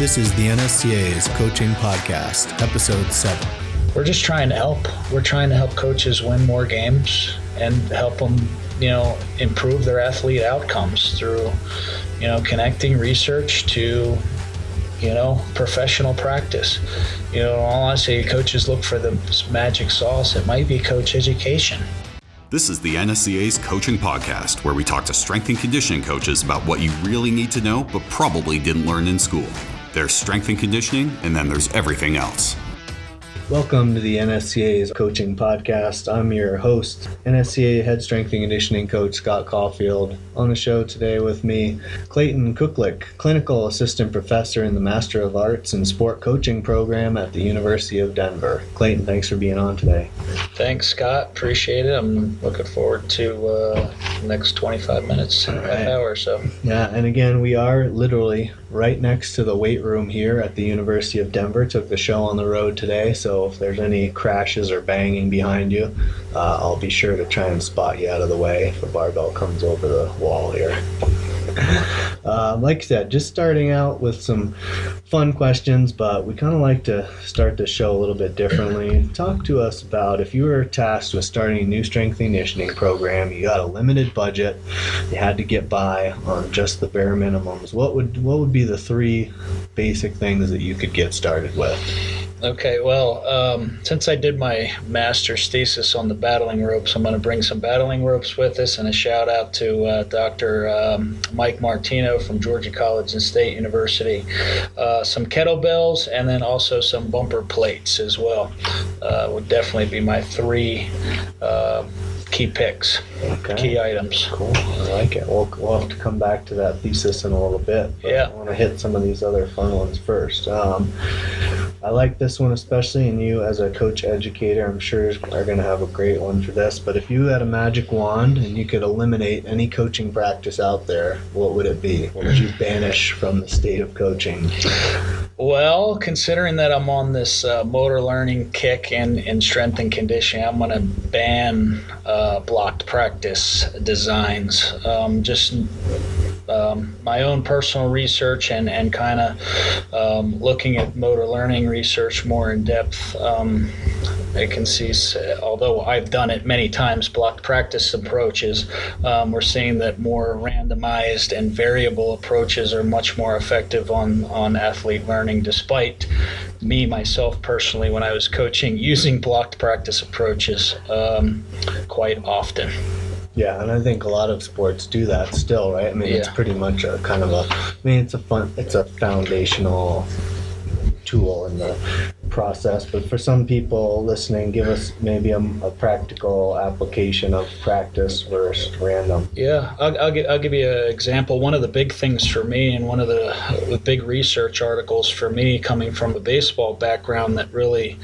This is the NSCA's Coaching Podcast, Episode 7. We're just trying to help. We're trying to help coaches win more games and help them, you know, improve their athlete outcomes through, you know, connecting research to, you know, professional practice. You know, all honesty, coaches look for the magic sauce. It might be coach education. This is the NSCA's Coaching Podcast, where we talk to strength and conditioning coaches about what you really need to know but probably didn't learn in school. There's strength and conditioning, and then there's everything else. Welcome to the NSCA's Coaching Podcast. I'm your host, NSCA Head Strength and Conditioning Coach Scott Caulfield. On the show today with me, Clayton Kuklick, Clinical Assistant Professor in the Master of Arts in Sport Coaching program at the University of Denver. Clayton, thanks for being on today. Thanks, Scott. Appreciate it. I'm looking forward to uh, the next 25 minutes, right. half hour or so. Yeah, and again, we are literally right next to the weight room here at the University of Denver. Took the show on the road today, so if there's any crashes or banging behind you, uh, I'll be sure to try and spot you out of the way if a barbell comes over the wall here. Uh, like I said, just starting out with some fun questions, but we kind of like to start the show a little bit differently. Talk to us about if you were tasked with starting a new strength conditioning program, you got a limited budget, you had to get by on just the bare minimums. What would what would be the three basic things that you could get started with? Okay, well, um, since I did my master's thesis on the battling ropes, I'm going to bring some battling ropes with us and a shout out to uh, Dr. Um, Mike Martino from Georgia College and State University. Uh, some kettlebells and then also some bumper plates as well. Uh, would definitely be my three uh, key picks, okay. key items. Cool. I like it. We'll, we'll have to come back to that thesis in a little bit. yeah. I want to hit some of these other fun ones first. Um, I like this one especially, and you as a coach educator, I'm sure are going to have a great one for this. But if you had a magic wand and you could eliminate any coaching practice out there, what would it be? What would you banish from the state of coaching? Well, considering that I'm on this uh, motor learning kick and in strength and conditioning, I'm going to ban uh, blocked practice designs. Um, just um, my own personal research and, and kind of um, looking at motor learning research more in depth. Um, I can see, although I've done it many times, blocked practice approaches, um, we're seeing that more randomized and variable approaches are much more effective on, on athlete learning, despite me, myself personally, when I was coaching, using blocked practice approaches um, quite often. Yeah, and I think a lot of sports do that still, right? I mean, yeah. it's pretty much a kind of a. I mean, it's a fun, it's a foundational tool in the process. But for some people listening, give us maybe a, a practical application of practice versus random. Yeah, I'll, I'll, give, I'll give you an example. One of the big things for me, and one of the, the big research articles for me coming from a baseball background that really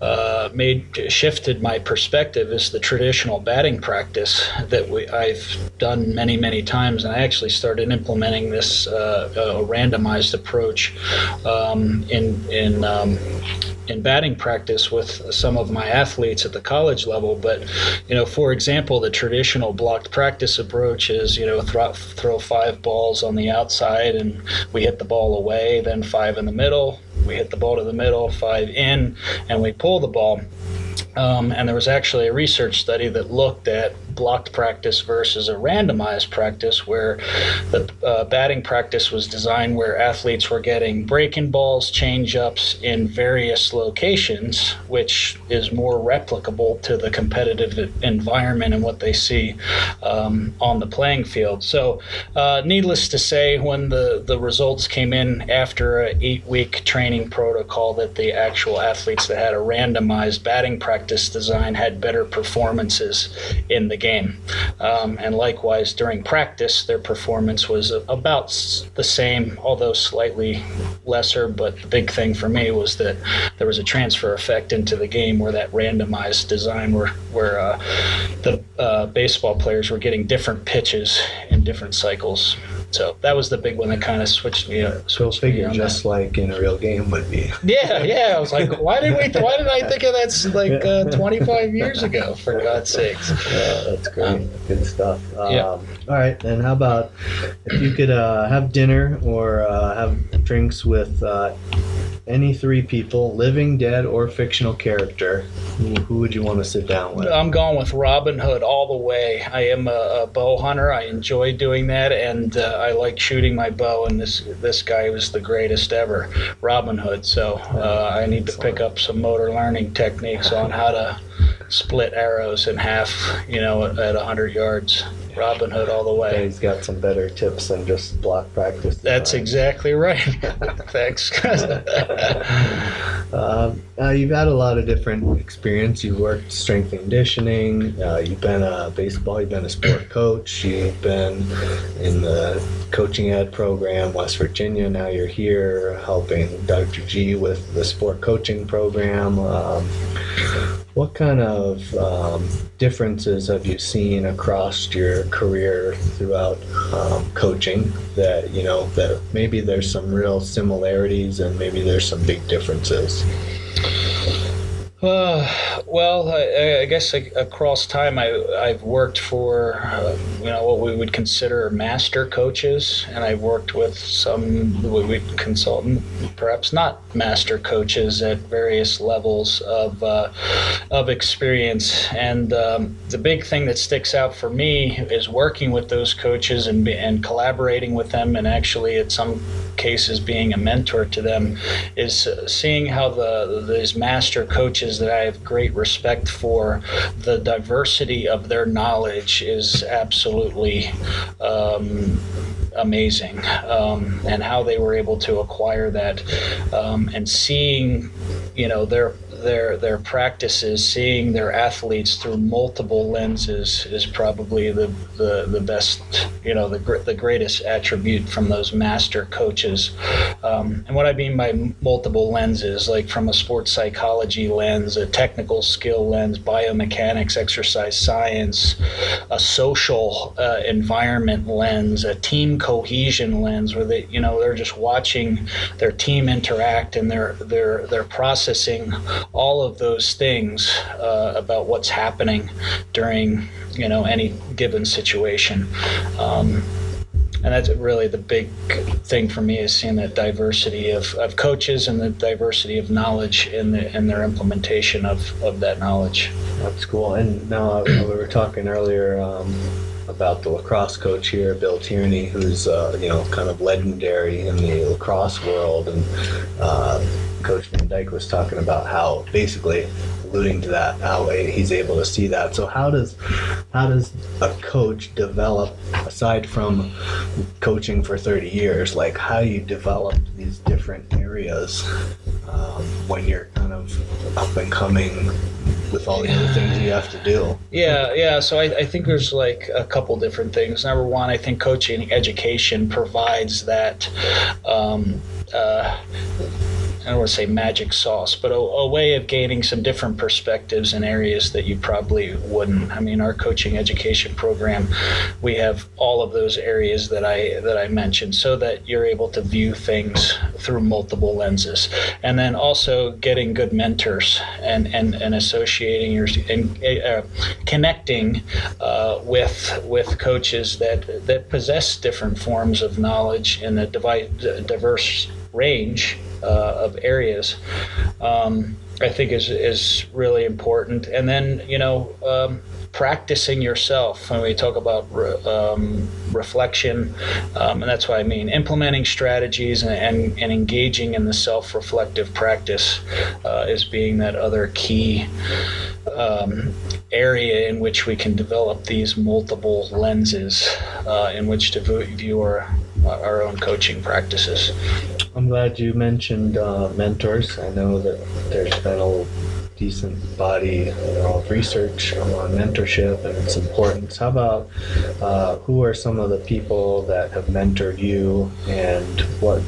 uh, made shifted my perspective is the traditional batting practice that we, I've done many, many times. And I actually started implementing this uh, randomized approach um, in, in um, in batting practice with some of my athletes at the college level. But, you know, for example, the traditional blocked practice approach is, you know, throw, throw five balls on the outside and we hit the ball away, then five in the middle, we hit the ball to the middle, five in, and we pull the ball. Um, and there was actually a research study that looked at blocked practice versus a randomized practice where the uh, batting practice was designed where athletes were getting breaking balls, change ups in various locations, which is more replicable to the competitive environment and what they see um, on the playing field. So, uh, needless to say, when the, the results came in after an eight week training protocol, that the actual athletes that had a randomized batting practice design had better performances in the game. Um, and likewise, during practice, their performance was about the same, although slightly lesser. But the big thing for me was that there was a transfer effect into the game where that randomized design, where, where uh, the uh, baseball players were getting different pitches in different cycles So that was the big one that kind of switched me. up. Switched me figure, just like in a real game would be. Yeah, yeah. I was like, why did we? Why did I think of that like uh, 25 years ago? For God's sakes. Yeah, that's great. Good stuff. Um, yeah. All right, then how about if you could uh, have dinner or uh, have drinks with uh, any three people, living, dead, or fictional character, who, who would you want to sit down with? I'm going with Robin Hood all the way. I am a, a bow hunter. I enjoy doing that, and uh, I like shooting my bow. And this this guy was the greatest ever, Robin Hood. So uh, I need to pick up some motor learning techniques on how to split arrows in half. You know, at, at 100 yards. Robin Hood all the way. He's got some better tips than just block practice. That's exactly right. Thanks. Um, uh, you've had a lot of different experience. You've worked strength and conditioning. Uh, you've been a baseball. You've been a sport coach. You've been in the coaching ed program, West Virginia. Now you're here helping Dr. G with the sport coaching program. Um, what kind of um, differences have you seen across your career throughout um, coaching that you know that maybe there's some real similarities and maybe there's some big differences? Uh, well, I, I guess across time, I, I've worked for uh, you know what we would consider master coaches, and I've worked with some we consultant, perhaps not master coaches at various levels of uh, of experience. And um, the big thing that sticks out for me is working with those coaches and and collaborating with them, and actually, at some cases, being a mentor to them, is seeing how the these master coaches that I have great respect for, the diversity of their knowledge is absolutely. Um, amazing um, and how they were able to acquire that um, and seeing you know their their their practices seeing their athletes through multiple lenses is probably the the, the best you know the the greatest attribute from those master coaches. Um, and what I mean by multiple lenses like from a sports psychology lens a technical skill lens biomechanics exercise science a social uh, environment lens a team cohesion lens where they you know they're just watching their team interact and they're they're they're processing all of those things uh, about what's happening during you know any given situation um, and that's really the big thing for me is seeing that diversity of, of coaches and the diversity of knowledge in the in their implementation of, of that knowledge. That's cool. And now we were talking earlier um, about the lacrosse coach here, Bill Tierney, who's uh, you know kind of legendary in the lacrosse world, and uh, Coach Van Dyke was talking about how basically alluding to that how he's able to see that. So how does how does a coach develop aside from coaching for 30 years? Like how you develop these different areas um, when you're kind of up and coming with all the other things you have to do? Yeah, yeah. So I, I think there's like a couple different things. Number one, I think coaching education provides that. Um, uh, I don't want to say magic sauce, but a, a, way of gaining some different perspectives in areas that you probably wouldn't. I mean, our coaching education program, we have all of those areas that I that I mentioned, so that you're able to view things through multiple lenses, and then also getting good mentors and and, and associating your and uh, connecting uh, with with coaches that that possess different forms of knowledge in a devi- diverse range uh, of areas, um, I think is is really important. And then you know. Um, practicing yourself when we talk about re, um, reflection um, and that's what i mean implementing strategies and, and, and engaging in the self-reflective practice uh, as being that other key um, area in which we can develop these multiple lenses uh, in which to view our, our own coaching practices I'm glad you mentioned uh, mentors. I know that there's been a decent body of research on mentorship and its importance. How about uh, who are some of the people that have mentored you, and what,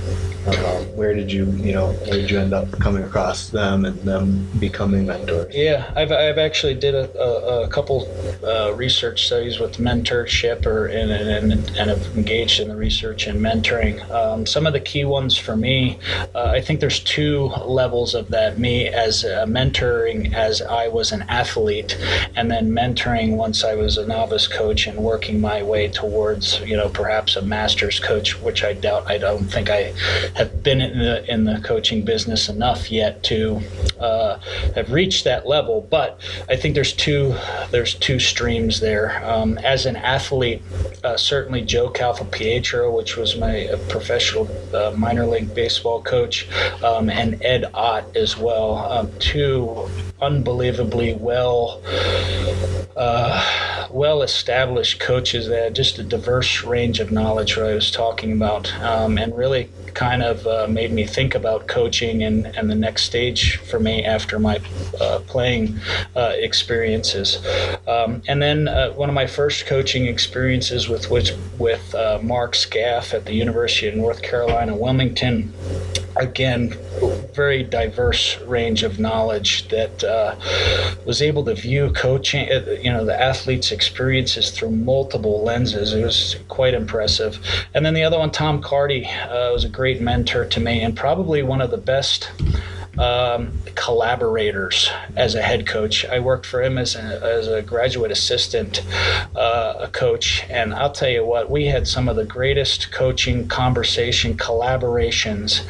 uh, where did you, you know, where did you end up coming across them and them becoming mentors? Yeah, I've, I've actually did a, a, a couple uh, research studies with mentorship or and, and, and have engaged in the research and mentoring. Um, some of the key ones for me, uh, I think there's two levels of that. Me as mentoring as I was an athlete, and then mentoring once I was a novice coach and working my way towards, you know, perhaps a master's coach, which I doubt. I don't think I have been in the in the coaching business enough yet to uh, have reached that level. But I think there's two there's two streams there. Um, as an athlete, uh, certainly Joe Calfapietro, which was my uh, professional uh, minor league baseball coach, um, and Ed Ott as well. Um, two unbelievably well uh, well established coaches that had just a diverse range of knowledge what I was talking about um, and really kind of uh, made me think about coaching and, and the next stage for me after my uh, playing uh, experiences. Um, and then uh, one of my first coaching experiences with which, with uh, Mark Scalf at the University of North Carolina, Wilmington again, very diverse range of knowledge that uh, was able to view coaching, uh, you know, the athlete's experiences through multiple lenses. It was quite impressive. And then the other one, Tom Carty, uh, was a great mentor to me and probably one of the best um, collaborators as a head coach. I worked for him as a, as a graduate assistant uh, a coach, and I'll tell you what, we had some of the greatest coaching conversation collaborations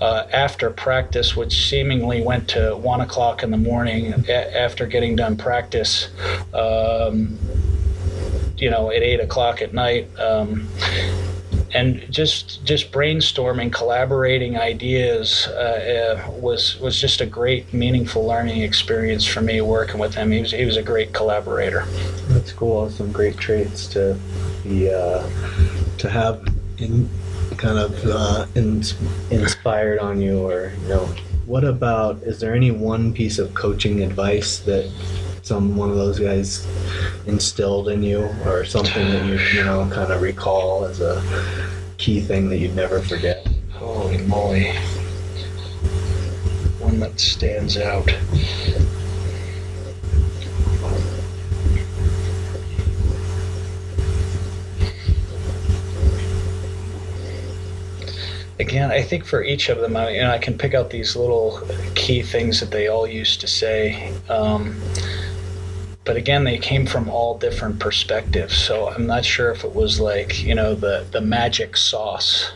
uh, after practice, which seemingly went to one o'clock in the morning a- after getting done practice. Um, you know, at eight o'clock at night. Um, and just just brainstorming, collaborating ideas uh, uh, was was just a great, meaningful learning experience for me working with him. He was he was a great collaborator. That's cool. Some great traits to be uh, to have in kind of uh, in, inspired on you, or you know. What about? Is there any one piece of coaching advice that some one of those guys instilled in you or something that you you know kind of recall as a key thing that you'd never forget? Holy moly. One that stands out. Again, I think for each of them, I, you know, I can pick out these little key things that they all used to say. Um, but again they came from all different perspectives. So i'm not sure if it was like you know the the magic sauce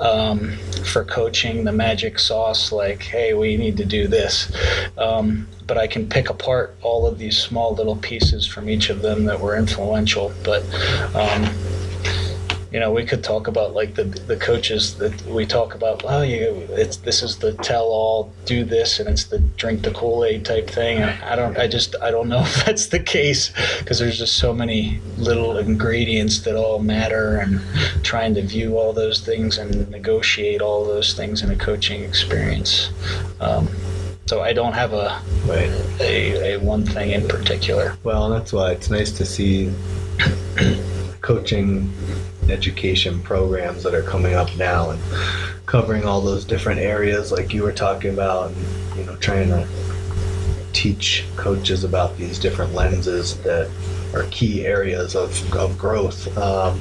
um, for coaching the magic sauce like hey we need to do this. Um, but i can pick apart all of these small little pieces from each of them that were influential. But um, you know, we could talk about like the the coaches that we talk about. Oh, you, it's this is the tell all, do this, and it's the drink the Kool Aid type thing. And I don't, I just, I don't know if that's the case because there's just so many little ingredients that all matter, and trying to view all those things and negotiate all those things in a coaching experience. Um, so I don't have a, a, a one thing in particular. Well, that's why it's nice to see coaching education programs that are coming up now and covering all those different areas like you were talking about and you know trying to teach coaches about these different lenses that are key areas of, of growth. Um,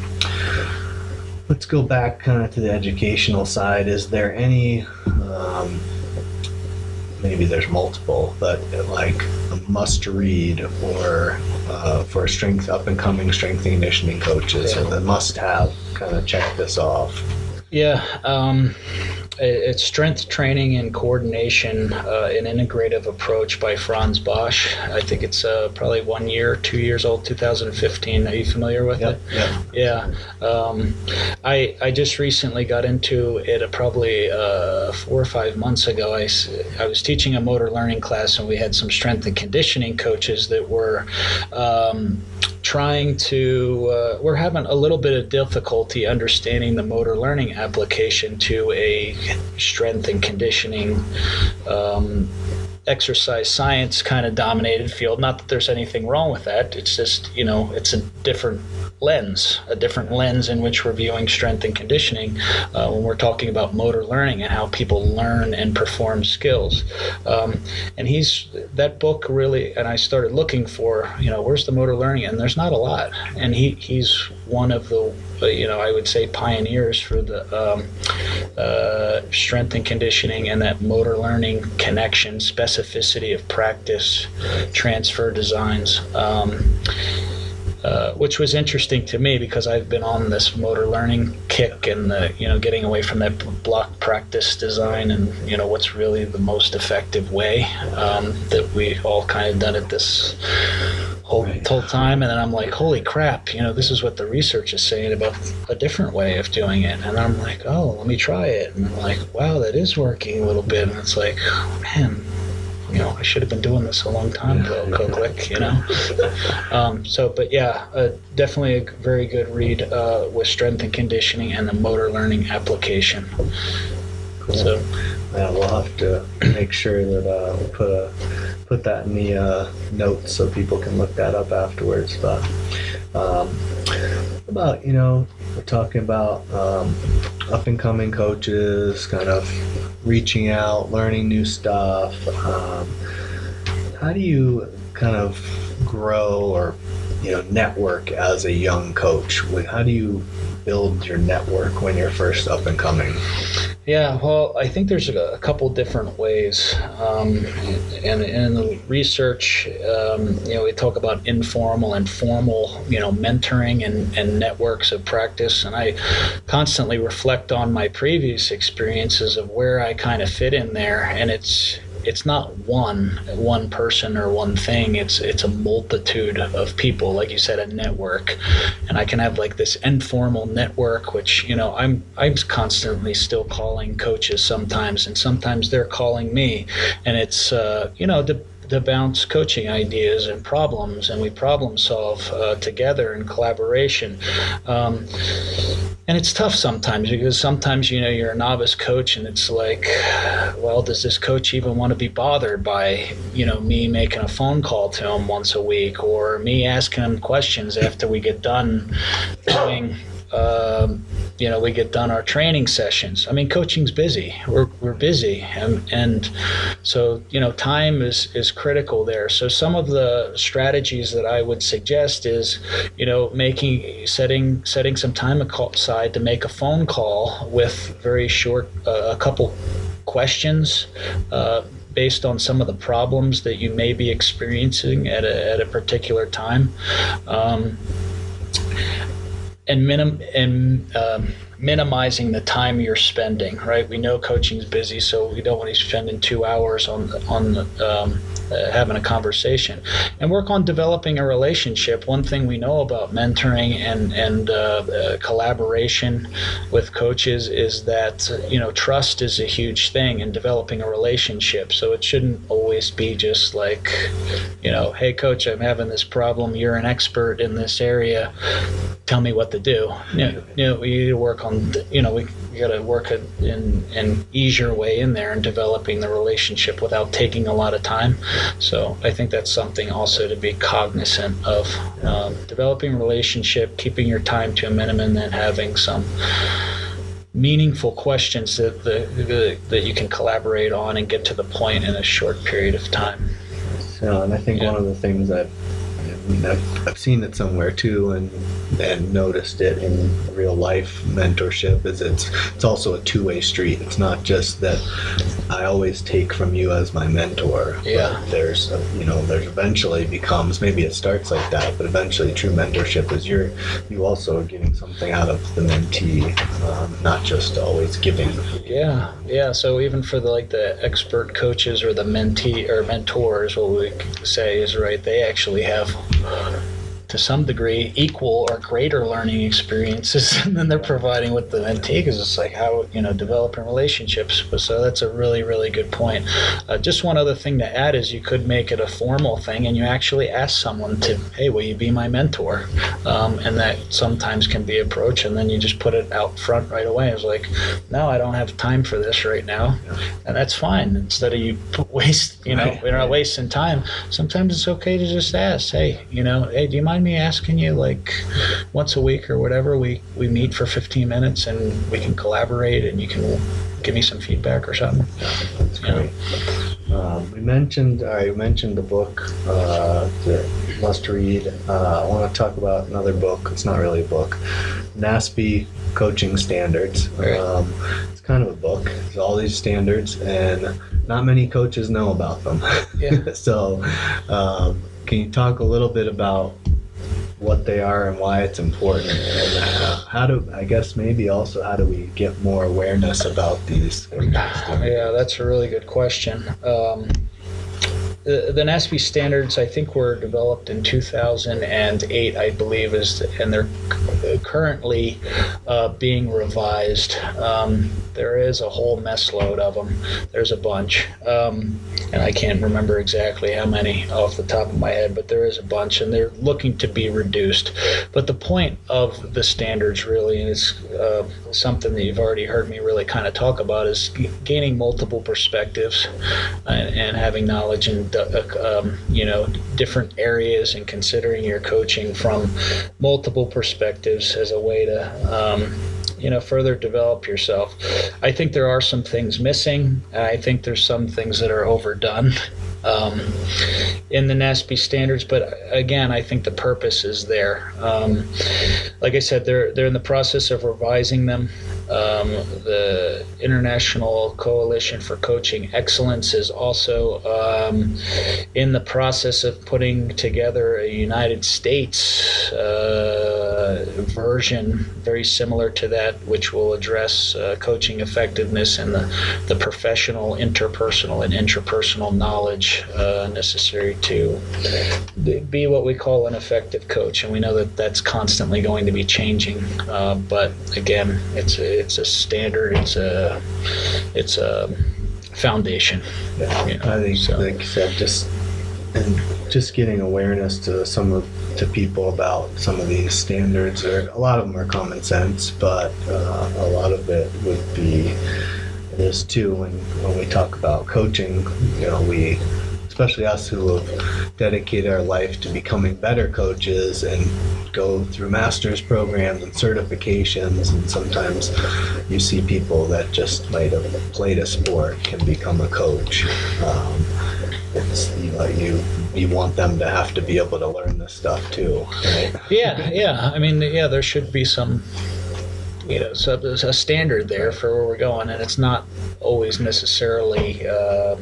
let's go back kind of to the educational side. Is there any um, maybe there's multiple, but like a must read or uh, for strength up and coming strength and conditioning coaches or the must have kind of check this off. Yeah, um, it's strength training and coordination, uh, an integrative approach by Frans Bosch. I think it's uh, probably one year, two years old, 2015. Are you familiar with Yep, it? yep. Yeah, um, I I just recently got into it. Uh, probably uh, four or five months ago. I I was teaching a motor learning class, and we had some strength and conditioning coaches that were. Um, trying to uh, we're having a little bit of difficulty understanding the motor learning application to a strength and conditioning um, exercise science kind of dominated field. Not that there's anything wrong with that. It's just you know it's a different lens, a different lens in which we're viewing strength and conditioning uh, when we're talking about motor learning and how people learn and perform skills. Um, and he's that book really, and I started looking for you know where's the motor learning, and there's not a lot. And he he's one of the you know I would say pioneers for the um, uh, strength and conditioning and that motor learning connection, specificity of practice, transfer designs. Um, uh, which was interesting to me because I've been on this motor learning kick and the, you know getting away from that block practice design and you know what's really the most effective way um, that we all kind of done it this whole, right. whole time and then I'm like holy crap you know this is what the research is saying about a different way of doing it and I'm like oh let me try it and I'm like wow that is working a little bit and it's like man you know, I should have been doing this a long time ago, Kuklick, you know. Um, so, but yeah, uh, definitely a very good read uh, with strength and conditioning and the motor learning application. Cool. So, yeah, we'll have to make sure that uh, we put a put that in the uh, notes so people can look that up afterwards. But um, about you know, we're talking about um, up and coming coaches, kind of reaching out, learning new stuff. Um, how do you kind of grow or you know network as a young coach? How do you build your network when you're first up and coming? Yeah, well, I think there's a, a couple different ways. Um, and, in the research, um, you know, we talk about informal and formal, you know, mentoring and, and networks of practice. And I constantly reflect on my previous experiences of where I kind of fit in there. And it's, it's not one one person or one thing. It's it's a multitude of people like you said a network. And i can have like this informal network which you know i'm i'm constantly still calling coaches sometimes and sometimes they're calling me. And it's uh, you know the to bounce coaching ideas and problems, and we problem solve uh, together in collaboration. Um, and it's tough sometimes because sometimes you know you're a novice coach and it's like well does this coach even want to be bothered by you know me making a phone call to him once a week or me asking him questions after we get done doing um, you know, we get done our training sessions. I mean, coaching's busy. We're, we're busy, and, and so you know, time is is critical there. So some of the strategies that I would suggest is, you know, making setting setting some time aside to make a phone call with very short, uh, a couple questions. Uh, based on some of the problems that you may be experiencing at a, at a particular time. Um, and minim and um, minimizing the time you're spending. Right, we know coaching's busy, so we don't want to spending two hours on on um, uh, having a conversation, and work on developing a relationship. One thing we know about mentoring and and uh, uh, collaboration with coaches is that you know trust is a huge thing in developing a relationship. So it shouldn't always be just like, you know, hey coach, I'm having this problem. You're an expert in this area. Tell me what to do. You know, you know we need to work on. You know, we you got to work in and ease your way in there and developing the relationship without taking a lot of time. So I think that's something also to be cognizant of um, developing relationship, keeping your time to a minimum, and having some meaningful questions that the, the, that you can collaborate on and get to the point in a short period of time. So, and I think yeah. one of the things that I've, I've seen it somewhere too, and and noticed it in real life mentorship. Is it's it's also a two way street. It's not just that I always take from you as my mentor. Yeah. there's a, you know there's eventually becomes maybe it starts like that, but eventually true mentorship is you're you also are getting something out of the mentee, um, not just always giving. Yeah, yeah. So even for the like the expert coaches or the mentee or mentors, what we say is right. They actually have uh, to some degree equal or greater learning experiences than they're providing with the mentee because it's like how you know developing relationships. But so that's a really really good point. Uh, just one other thing to add is you could make it a formal thing and you actually ask someone to hey will you be my mentor? Um, and that sometimes can be approach and then you just put it out front right away. It's like no i don't have time for this right now. And that's fine. Instead of you waste you know Right, we're not wasting time sometimes it's okay to just ask hey you know hey do you mind me asking you like once a week or whatever we we meet for 15 minutes and we can collaborate and you can give me some feedback or something That's great. Um, we mentioned I mentioned the book uh, that you must read. Uh, I want to talk about another book. It's not really a book. NASPE Coaching Standards. Right. Um, it's kind of a book. It's all these standards, and not many coaches know about them. Yeah. so, um, can you talk a little bit about what they are and why it's important, and uh, how do I guess maybe also how do we get more awareness about these? Yeah, that's a really good question. Um, the, the NASPE standards, I think, were developed in 2008, I believe, is and they're currently uh, being revised. Um, there is a whole mess load of them. There's a bunch, um, and I can't remember exactly how many off the top of my head, but there is a bunch, and they're looking to be reduced. But the point of the standards really is uh, something that you've already heard me really kind of talk about is gaining multiple perspectives and, and having knowledge uh, um, you know different areas and considering your coaching from multiple perspectives as a way to um, you know further develop yourself i think there are some things missing i think there's some things that are overdone um, in the NASPE standards, but again, I think the purpose is there. Um, like I said, they're they're in the process of revising them. Um, the International Coalition for Coaching Excellence is also um, in the process of putting together a United States uh, version, very similar to that, which will address uh, coaching effectiveness and the, the professional, interpersonal, and intrapersonal knowledge uh, necessary to be what we call an effective coach. And we know that that's constantly going to be changing. Uh, but again, it's a, it's a standard. It's a it's a foundation. Yeah, you know, I think, so. like you said, just and just getting awareness to some of to people about some of these standards. Or a lot of them are common sense, but uh, a lot of it would be it is too. When when we talk about coaching, you know, we especially us who have dedicated our life to becoming better coaches and go through master's programs and certifications and sometimes you see people that just might have played a sport can become a coach um, it's you, know, you you want them to have to be able to learn this stuff too right yeah, yeah. I mean, yeah, there should be some, you know, so there's a standard there for where we're going, and it's not always necessarily uh,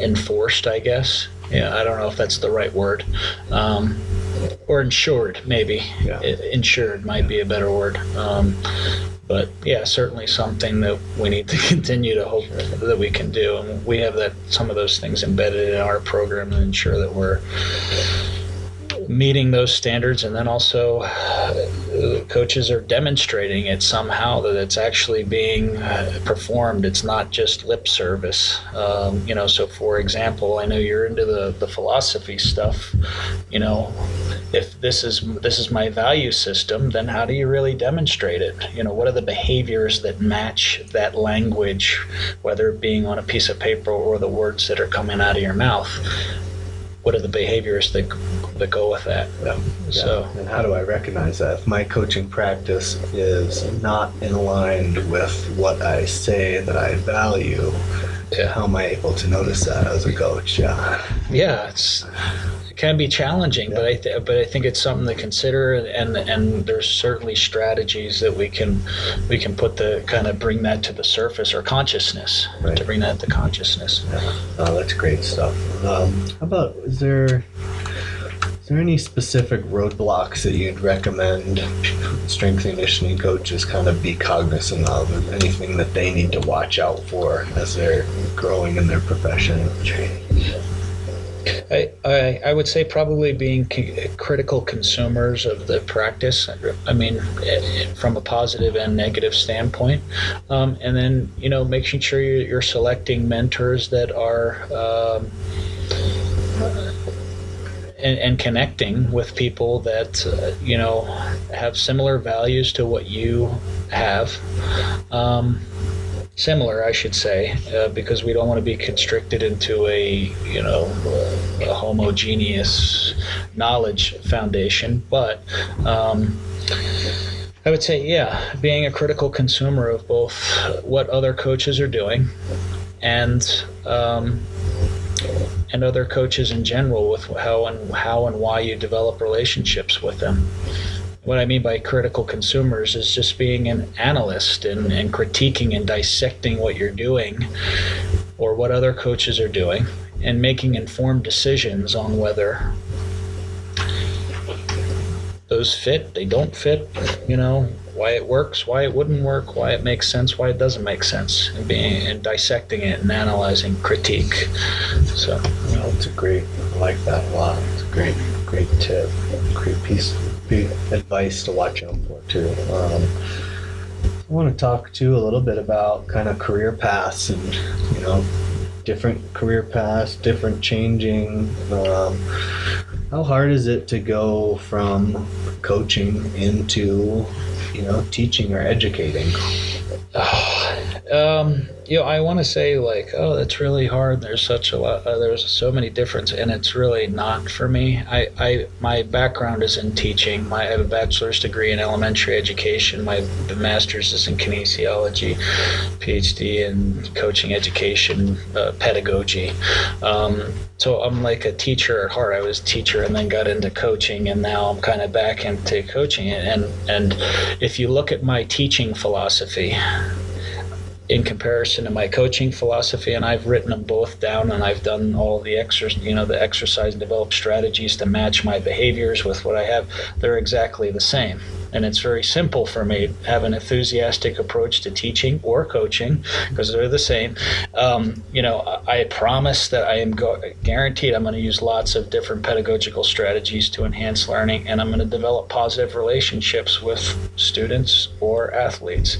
enforced. I guess. Yeah, I don't know if that's the right word. Um, or insured, maybe. Yeah. Insured might be a better word. Um, but yeah, certainly something that we need to continue to hope that we can do, and we have that some of those things embedded in our program to ensure that we're meeting those standards and then also uh, coaches are demonstrating it somehow that it's actually being uh, performed. It's not just lip service. Um, you know so for example i know you're into the, the philosophy stuff. You know if this is this is my value system then how do you really demonstrate it? You know what are the behaviors that match that language whether it being on a piece of paper or the words that are coming out of your mouth what are the behaviors that that go with that Yeah. so and how do I recognize that? If my coaching practice is not in line with what I say that I value, Yeah. how am I able to notice that as a coach? Yeah. yeah it's it can be challenging but i th- but i think it's something to consider and and there's certainly strategies that we can we can put the kind of bring that to the surface or consciousness Right. to bring that to consciousness Oh, that's great stuff. Um, how about is there is there any specific roadblocks that you'd recommend strength conditioning coaches kind of be cognizant of, and anything that they need to watch out for as they're growing in their profession training? I, I, I would say probably being critical consumers of the practice. I mean, eh, from a positive and negative standpoint, um, and then you know making sure you're, you're selecting mentors that are. Um, and, and, connecting with people that uh, you know have similar values to what you have. Um, similar, I should say, uh, because we don't want to be constricted into a you know a homogeneous knowledge foundation. But um, I would say, yeah, being a critical consumer of both what other coaches are doing and um, and other coaches in general with how and how and why you develop relationships with them what I mean by critical consumers is just being an analyst and, and critiquing and dissecting what you're doing or what other coaches are doing and making informed decisions on whether those fit, they don't fit, you know, why it works, why it wouldn't work, why it makes sense, why it doesn't make sense, and being and dissecting it and analyzing critique. So, well, it's a great, I like that a lot. It's a great, great tip, great piece advice to watch out for too. Um, I want to talk too a little bit about kind of career paths and you know different career paths, different changing. Um, how hard is it to go from coaching into you know teaching or educating? Um, you know, I want to say like, oh, that's really hard. There's such a lot. Uh, there's so many differences, and it's really not for me. I, I, my background is in teaching. My, I have a bachelor's degree in elementary education. My master's is in kinesiology, PhD in coaching education, uh, pedagogy. Um, so I'm like a teacher at heart. I was teacher and then got into coaching, and now I'm kind of back into coaching. And and if you look at my teaching philosophy, in comparison to my coaching philosophy and I've written them both down and I've done all the exercise you know the exercise and develop strategies to match my behaviors with what I have. They're exactly the same and it's very simple for me. Have an enthusiastic approach to teaching or coaching because they're the same. Um, you know I, promise that i am go- guaranteed i'm going to use lots of different pedagogical strategies to enhance learning and i'm going to develop positive relationships with students or athletes.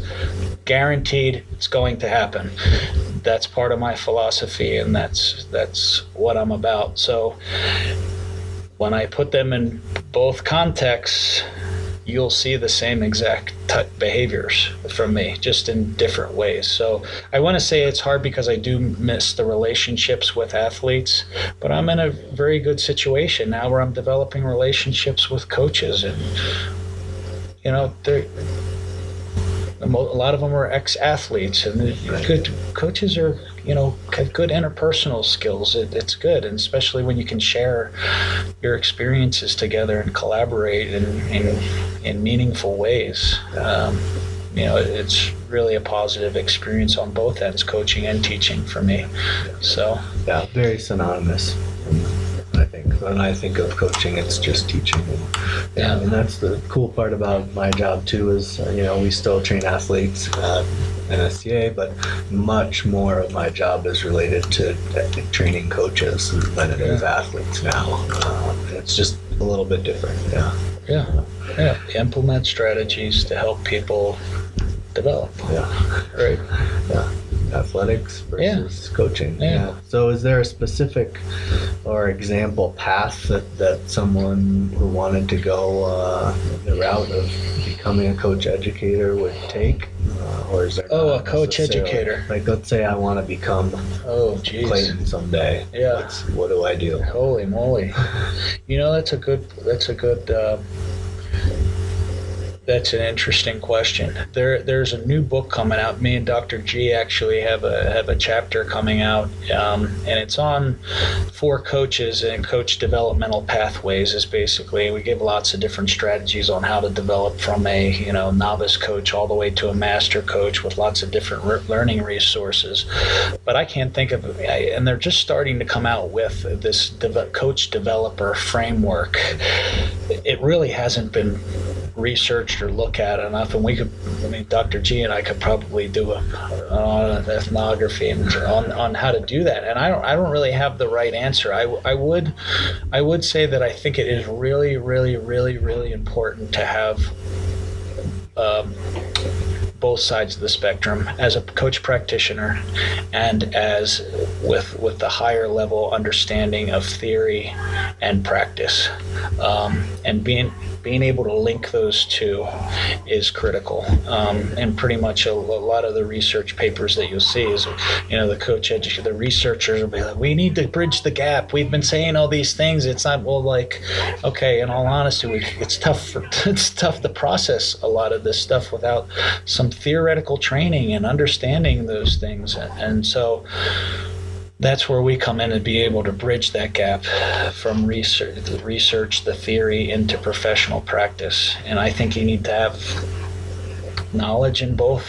Guaranteed it's going to happen. That's part of my philosophy and that's that's what i'm about. So when i put them in both contexts you'll see the same exact behaviors from me, just in different ways. So I want to say it's hard because I do miss the relationships with athletes, but I'm in a very good situation now where I'm developing relationships with coaches, and you know, they're a lot of them are ex-athletes, and good coaches are you know have good interpersonal skills. It, it's good, and especially when you can share your experiences together and collaborate in in, in meaningful ways. Um, you know, it's really a positive experience on both ends, coaching and teaching for me. So yeah, very synonymous. I think when I think of coaching, it's just teaching. Yeah, and that's the cool part about my job too. Is uh, you know we still train athletes at NSCA, but much more of my job is related to training coaches than it is athletes now. Uh, it's just a little bit different. Yeah. Yeah. Yeah. Implement strategies to help people develop. Yeah. Right. Yeah athletics versus yeah. coaching. Yeah. yeah. So, is there a specific or example path that, that someone who wanted to go uh, the route of becoming a coach educator would take? Uh, or is there oh a coach educator? Like, let's say I want to become oh geez. Clayton someday. Yeah. What's, what do I do? Holy moly! you know that's a good that's a good. Uh, that's an interesting question. There, there's a new book coming out. Me and Dr. G actually have a have a chapter coming out, um, and it's on for coaches and coach developmental pathways. Is basically we give lots of different strategies on how to develop from a you know novice coach all the way to a master coach with lots of different re- learning resources. But I can't think of, and they're just starting to come out with this de- coach developer framework. It really hasn't been researched or look at enough. And we could, I mean, Dr. G and I could probably do a, an ethnography on, on how to do that. And I don't, I don't really have the right answer. I, I would, I would say that I think it is really, really, really, really important to have. Um, both sides of the spectrum as a coach practitioner and as with with the higher level understanding of theory and practice um, and being being able to link those two is critical. Um, and pretty much a, a, lot of the research papers that you'll see is, you know, the coach educator, the researchers will be like, we need to bridge the gap. We've been saying all these things. It's not well, like, okay. In all honesty, we, it's tough. For, it's tough to process a lot of this stuff without some theoretical training and understanding those things. And, and so that's where we come in and be able to bridge that gap from research, the research, the theory into professional practice. And I think you need to have knowledge in both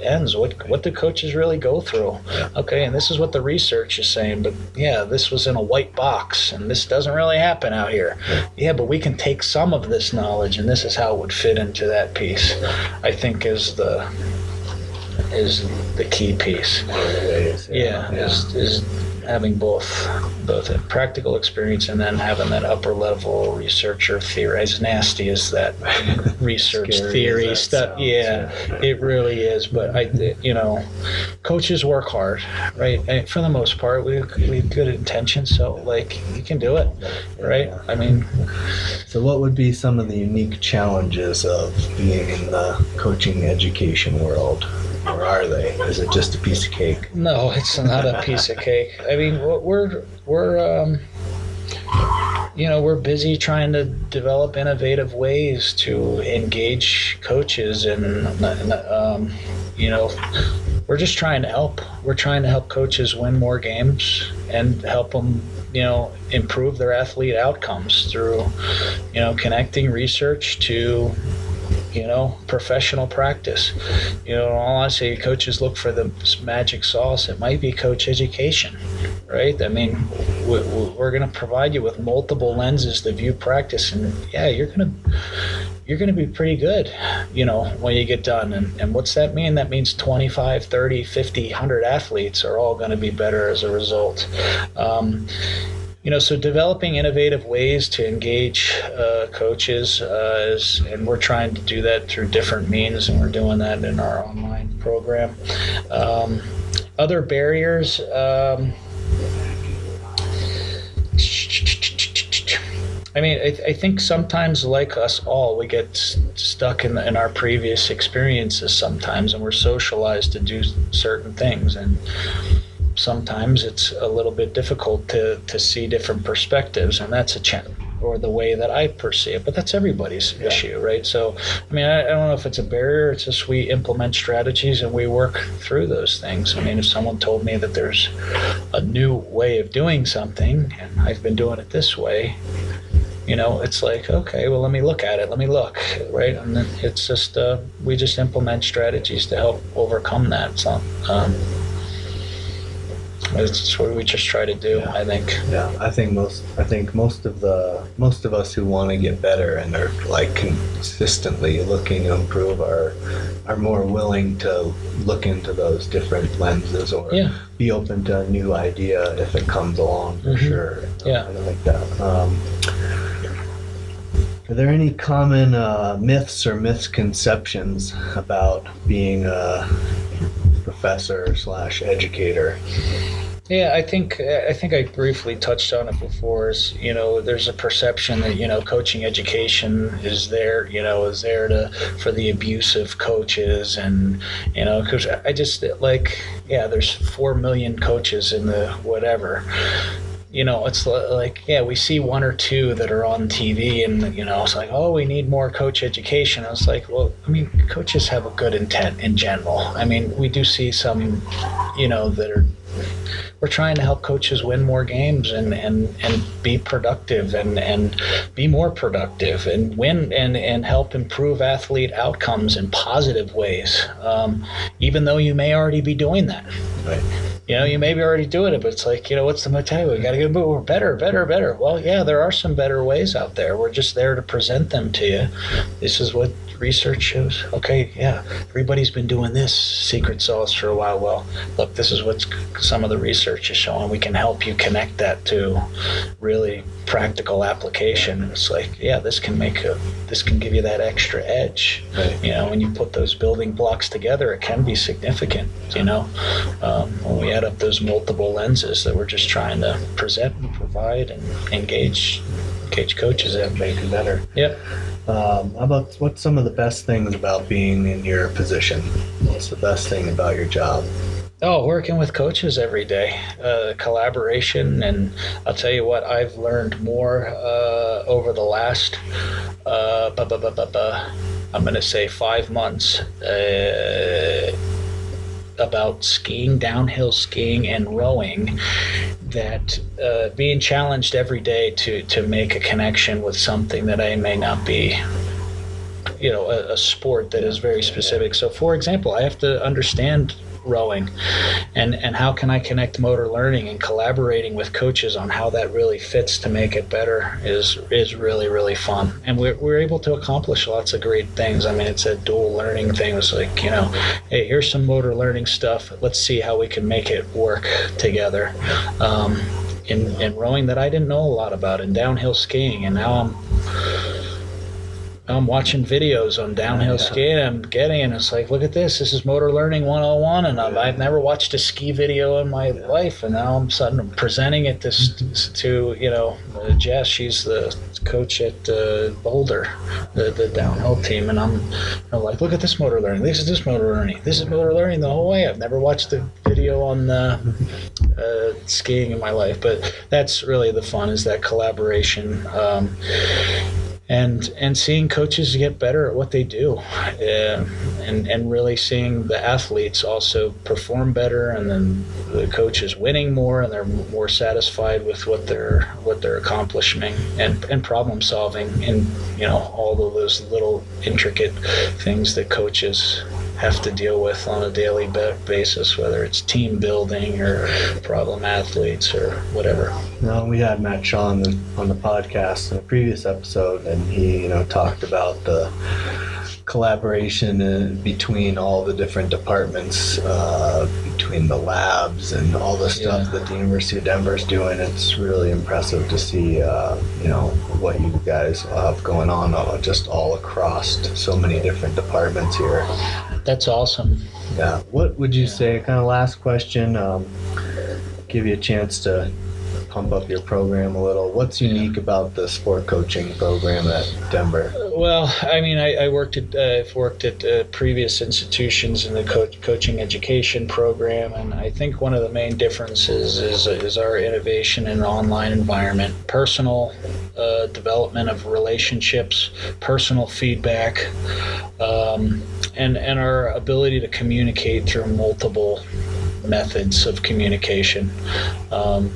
ends. What what do coaches really go through? Okay, and this is what the research is saying, but yeah, this was in a white box, and this doesn't really happen out here. Yeah, but we can take some of this knowledge, and this is how it would fit into that piece. I think is the is the key piece. Yeah, yeah. Is, is having both both a practical experience and then having that upper level researcher theory. As nasty as that research theory that stuff, sounds, yeah, yeah, it really is. But I, you know, coaches work hard, right? And for the most part, we we have good intentions, so like you can do it, right? I mean, so what would be some of the unique challenges of being in the coaching education world? Or are they? Is it just a piece of cake? No, it's not a piece of cake. I mean, we're we're um, you know we're busy trying to develop innovative ways to engage coaches and um, you know we're just trying to help. We're trying to help coaches win more games and help them you know improve their athlete outcomes through you know connecting research to you know, professional practice. You know, all I say, coaches look for the magic sauce. It might be coach education, right? I mean, we're going to provide you with multiple lenses to view practice, and yeah, you're going to you're going to be pretty good, you know, when you get done. And, and what's that mean? That means 25, 30, 50, 100 athletes are all going to be better as a result. Um, you know, so developing innovative ways to engage uh, coaches, uh, is, and we're trying to do that through different means, and we're doing that in our online program. Um, other barriers. Um, I mean, I, I, think sometimes, like us all, we get stuck in, in our previous experiences sometimes, and we're socialized to do certain things. And sometimes it's a little bit difficult to, to see different perspectives, and that's a challenge or the way that I perceive it. But that's everybody's yeah. issue, right? So, I mean, I, I, don't know if it's a barrier. It's just we implement strategies and we work through those things. I mean, if someone told me that there's a new way of doing something and I've been doing it this way, you know, it's like, okay, well, let me look at it. Let me look, right? And then it's just, uh, we just implement strategies to help overcome that. So, um, that's what we just try to do. Yeah. I think. Yeah, I think most. I think most of the most of us who want to get better and are like consistently looking to improve are are more willing to look into those different lenses or yeah. be open to a new idea if it comes along for mm-hmm. sure. Yeah, like that. Um, are there any common uh, myths or misconceptions about being a professor slash educator? Yeah, I think I think I briefly touched on it before. Is you know, there's a perception that you know, coaching education is there, you know, is there to for the abusive coaches, and you know, because I just like, yeah, there's four million coaches in the whatever. You know, it's like, yeah, we see one or two that are on TV, and you know, it's like, oh, we need more coach education. I was like, well, I mean, coaches have a good intent in general. I mean, we do see some, you know, that are we're trying to help coaches win more games and, and, and be productive and, and be more productive and win and, and help improve athlete outcomes in positive ways, um, even though you may already be doing that. Right. you know, you may be already doing it, but it's like, you know, what's the motel? We got to get better, better, better. Well, yeah, there are some better ways out there. We're just there to present them to you. This is what research shows. Okay, yeah, everybody's been doing this secret sauce for a while. Well, look, this is what some of the research is showing. We can help you connect that to really practical application. It's like, yeah, this can make a, this can give you that extra edge. Right. You know, when you put those building blocks together, it can be significant. You know, um, when we add up those multiple lenses that we're just trying to present and provide and engage engage coaches in. Make it better. Yep. Um, about what's some of the best things about being in your position? What's the best thing about your job? Oh, working with coaches every day, uh, collaboration, and I'll tell you what, I've learned more uh, over the last, uh, bu- bu- bu- I'm going to say five months, uh, about skiing, downhill skiing, and rowing. That uh, being challenged every day to to make a connection with something that I may not be you know a, a, sport that is very specific so for example i have to understand rowing and and how can i connect motor learning and collaborating with coaches on how that really fits to make it better is is really really fun. And we're, we're able to accomplish lots of great things. I mean it's a dual learning thing. It's like you know hey here's some motor learning stuff. Let's see how we can make it work together. Um, in, in rowing that i didn't know a lot about in downhill skiing and now i'm I'm watching videos on downhill yeah. skiing. I'm getting, and it's like, look at this. This is motor learning 101, and I've, I've never watched a ski video in my life, and now I'm suddenly presenting it to, to you know, uh, Jess. She's the coach at uh, Boulder, the, the downhill team, and I'm, I'm, like, look at this motor learning. This is this motor learning. This is motor learning the whole way. I've never watched a video on uh, skiing in my life, but that's really the fun is that collaboration. Um, and and seeing coaches get better at what they do, uh, and and really seeing the athletes also perform better, and then the coaches winning more, and they're more satisfied with what they're what they're accomplishing, and and problem solving, and you know all of those little intricate things that coaches have to deal with on a daily basis, whether it's team building or problem athletes or whatever. No, we had Matt Shaw on the, on the podcast in a previous episode, and he, you know, talked about the collaboration uh, between all the different departments, uh, between the labs and all the stuff yeah. that the University of Denver is doing. It's really impressive to see, uh, you know, what you guys have going on uh, just all across so many different departments here. That's awesome. Yeah. What would you say? Kind of last question. Um, give you a chance to pump up your program a little. What's unique about the sport coaching program at Denver? Well, I mean, I, I worked at uh, I've worked at uh, previous institutions in the co- coaching education program, and I think one of the main differences is is our innovation in an online environment, personal uh, development of relationships, personal feedback, um, and and our ability to communicate through multiple methods of communication. Um,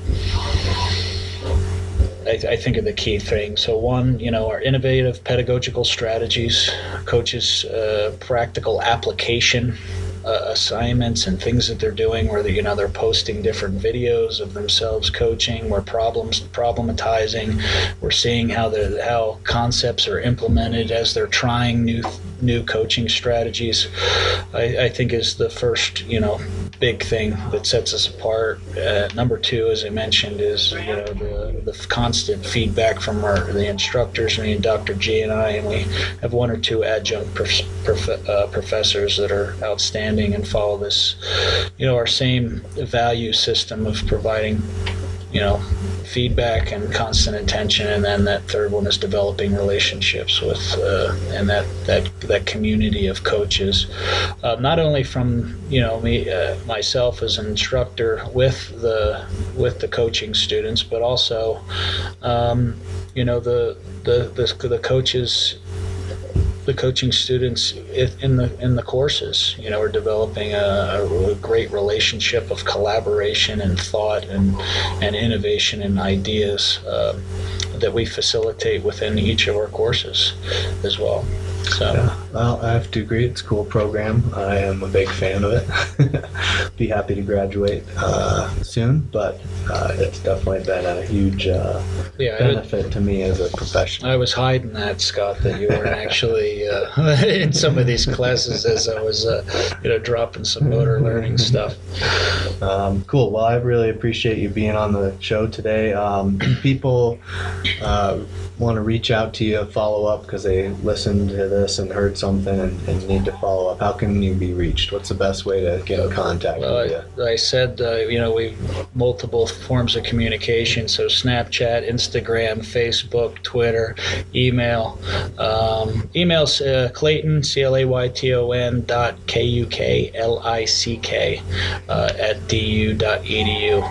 I, I, think are the key things. So one, you know, our innovative pedagogical strategies, coaches' uh, practical application uh, assignments and things that they're doing where they, you know they're posting different videos of themselves coaching we're problems problematizing we're seeing how the how concepts are implemented as they're trying new new coaching strategies I, I think is the first you know big thing that sets us apart uh, number two as I mentioned is you know the, the constant feedback from our the instructors me and Dr. G and I and we have one or two adjunct prof, prof, uh, professors that are outstanding and follow this, you know, our same value system of providing, you know, feedback and constant attention, and then that third one is developing relationships with uh, and that that that community of coaches, uh, not only from you know me uh, myself as an instructor with the with the coaching students, but also um, you know the the the, the coaches the coaching students in the in the courses. You know, we're developing a, a, great relationship of collaboration and thought and and innovation and ideas uh, that we facilitate within each of our courses as well. So. Yeah. Well, I have to agree. It's a cool program. I am a big fan of it. Be happy to graduate uh, soon, but uh, it's definitely been a huge uh, Yeah, benefit to me as a professional. I was hiding that, Scott, that you weren't actually uh, in some of these classes as I was, uh, you know, dropping some motor learning stuff. Um, cool. Well, I really appreciate you being on the show today. Um, people uh, want to reach out to you, follow up because they listened to this and heard something and, and need to follow up. How can you be reached? What's the best way to get in contact Well, with you? I, I said, uh, you know, we have multiple forms of communication. So Snapchat, Instagram, Facebook, Twitter, email. Um, email's uh, Clayton C L A Y T O N dot K U K L I C K uh, at du dot edu.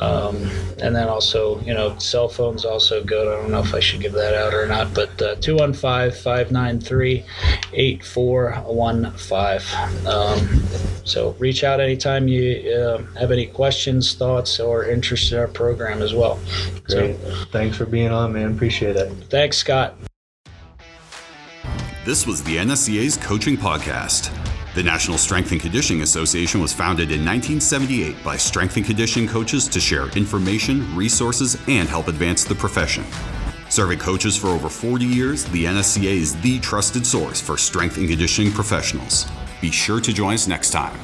Um, and then also, you know, cell phones also good. I don't know if I should give that out or not, but uh, 215 593 8415. Um, so reach out anytime you uh, have any questions, thoughts, or interest in our program as well. Great. Thanks for being on, man. Appreciate it. Thanks, Scott. This was the NSCA's Coaching Podcast. The National Strength and Conditioning Association was founded in 1978 by strength and conditioning coaches to share information, resources, and help advance the profession. Serving coaches for over 40 years, the NSCA is the trusted source for strength and conditioning professionals. Be sure to join us next time.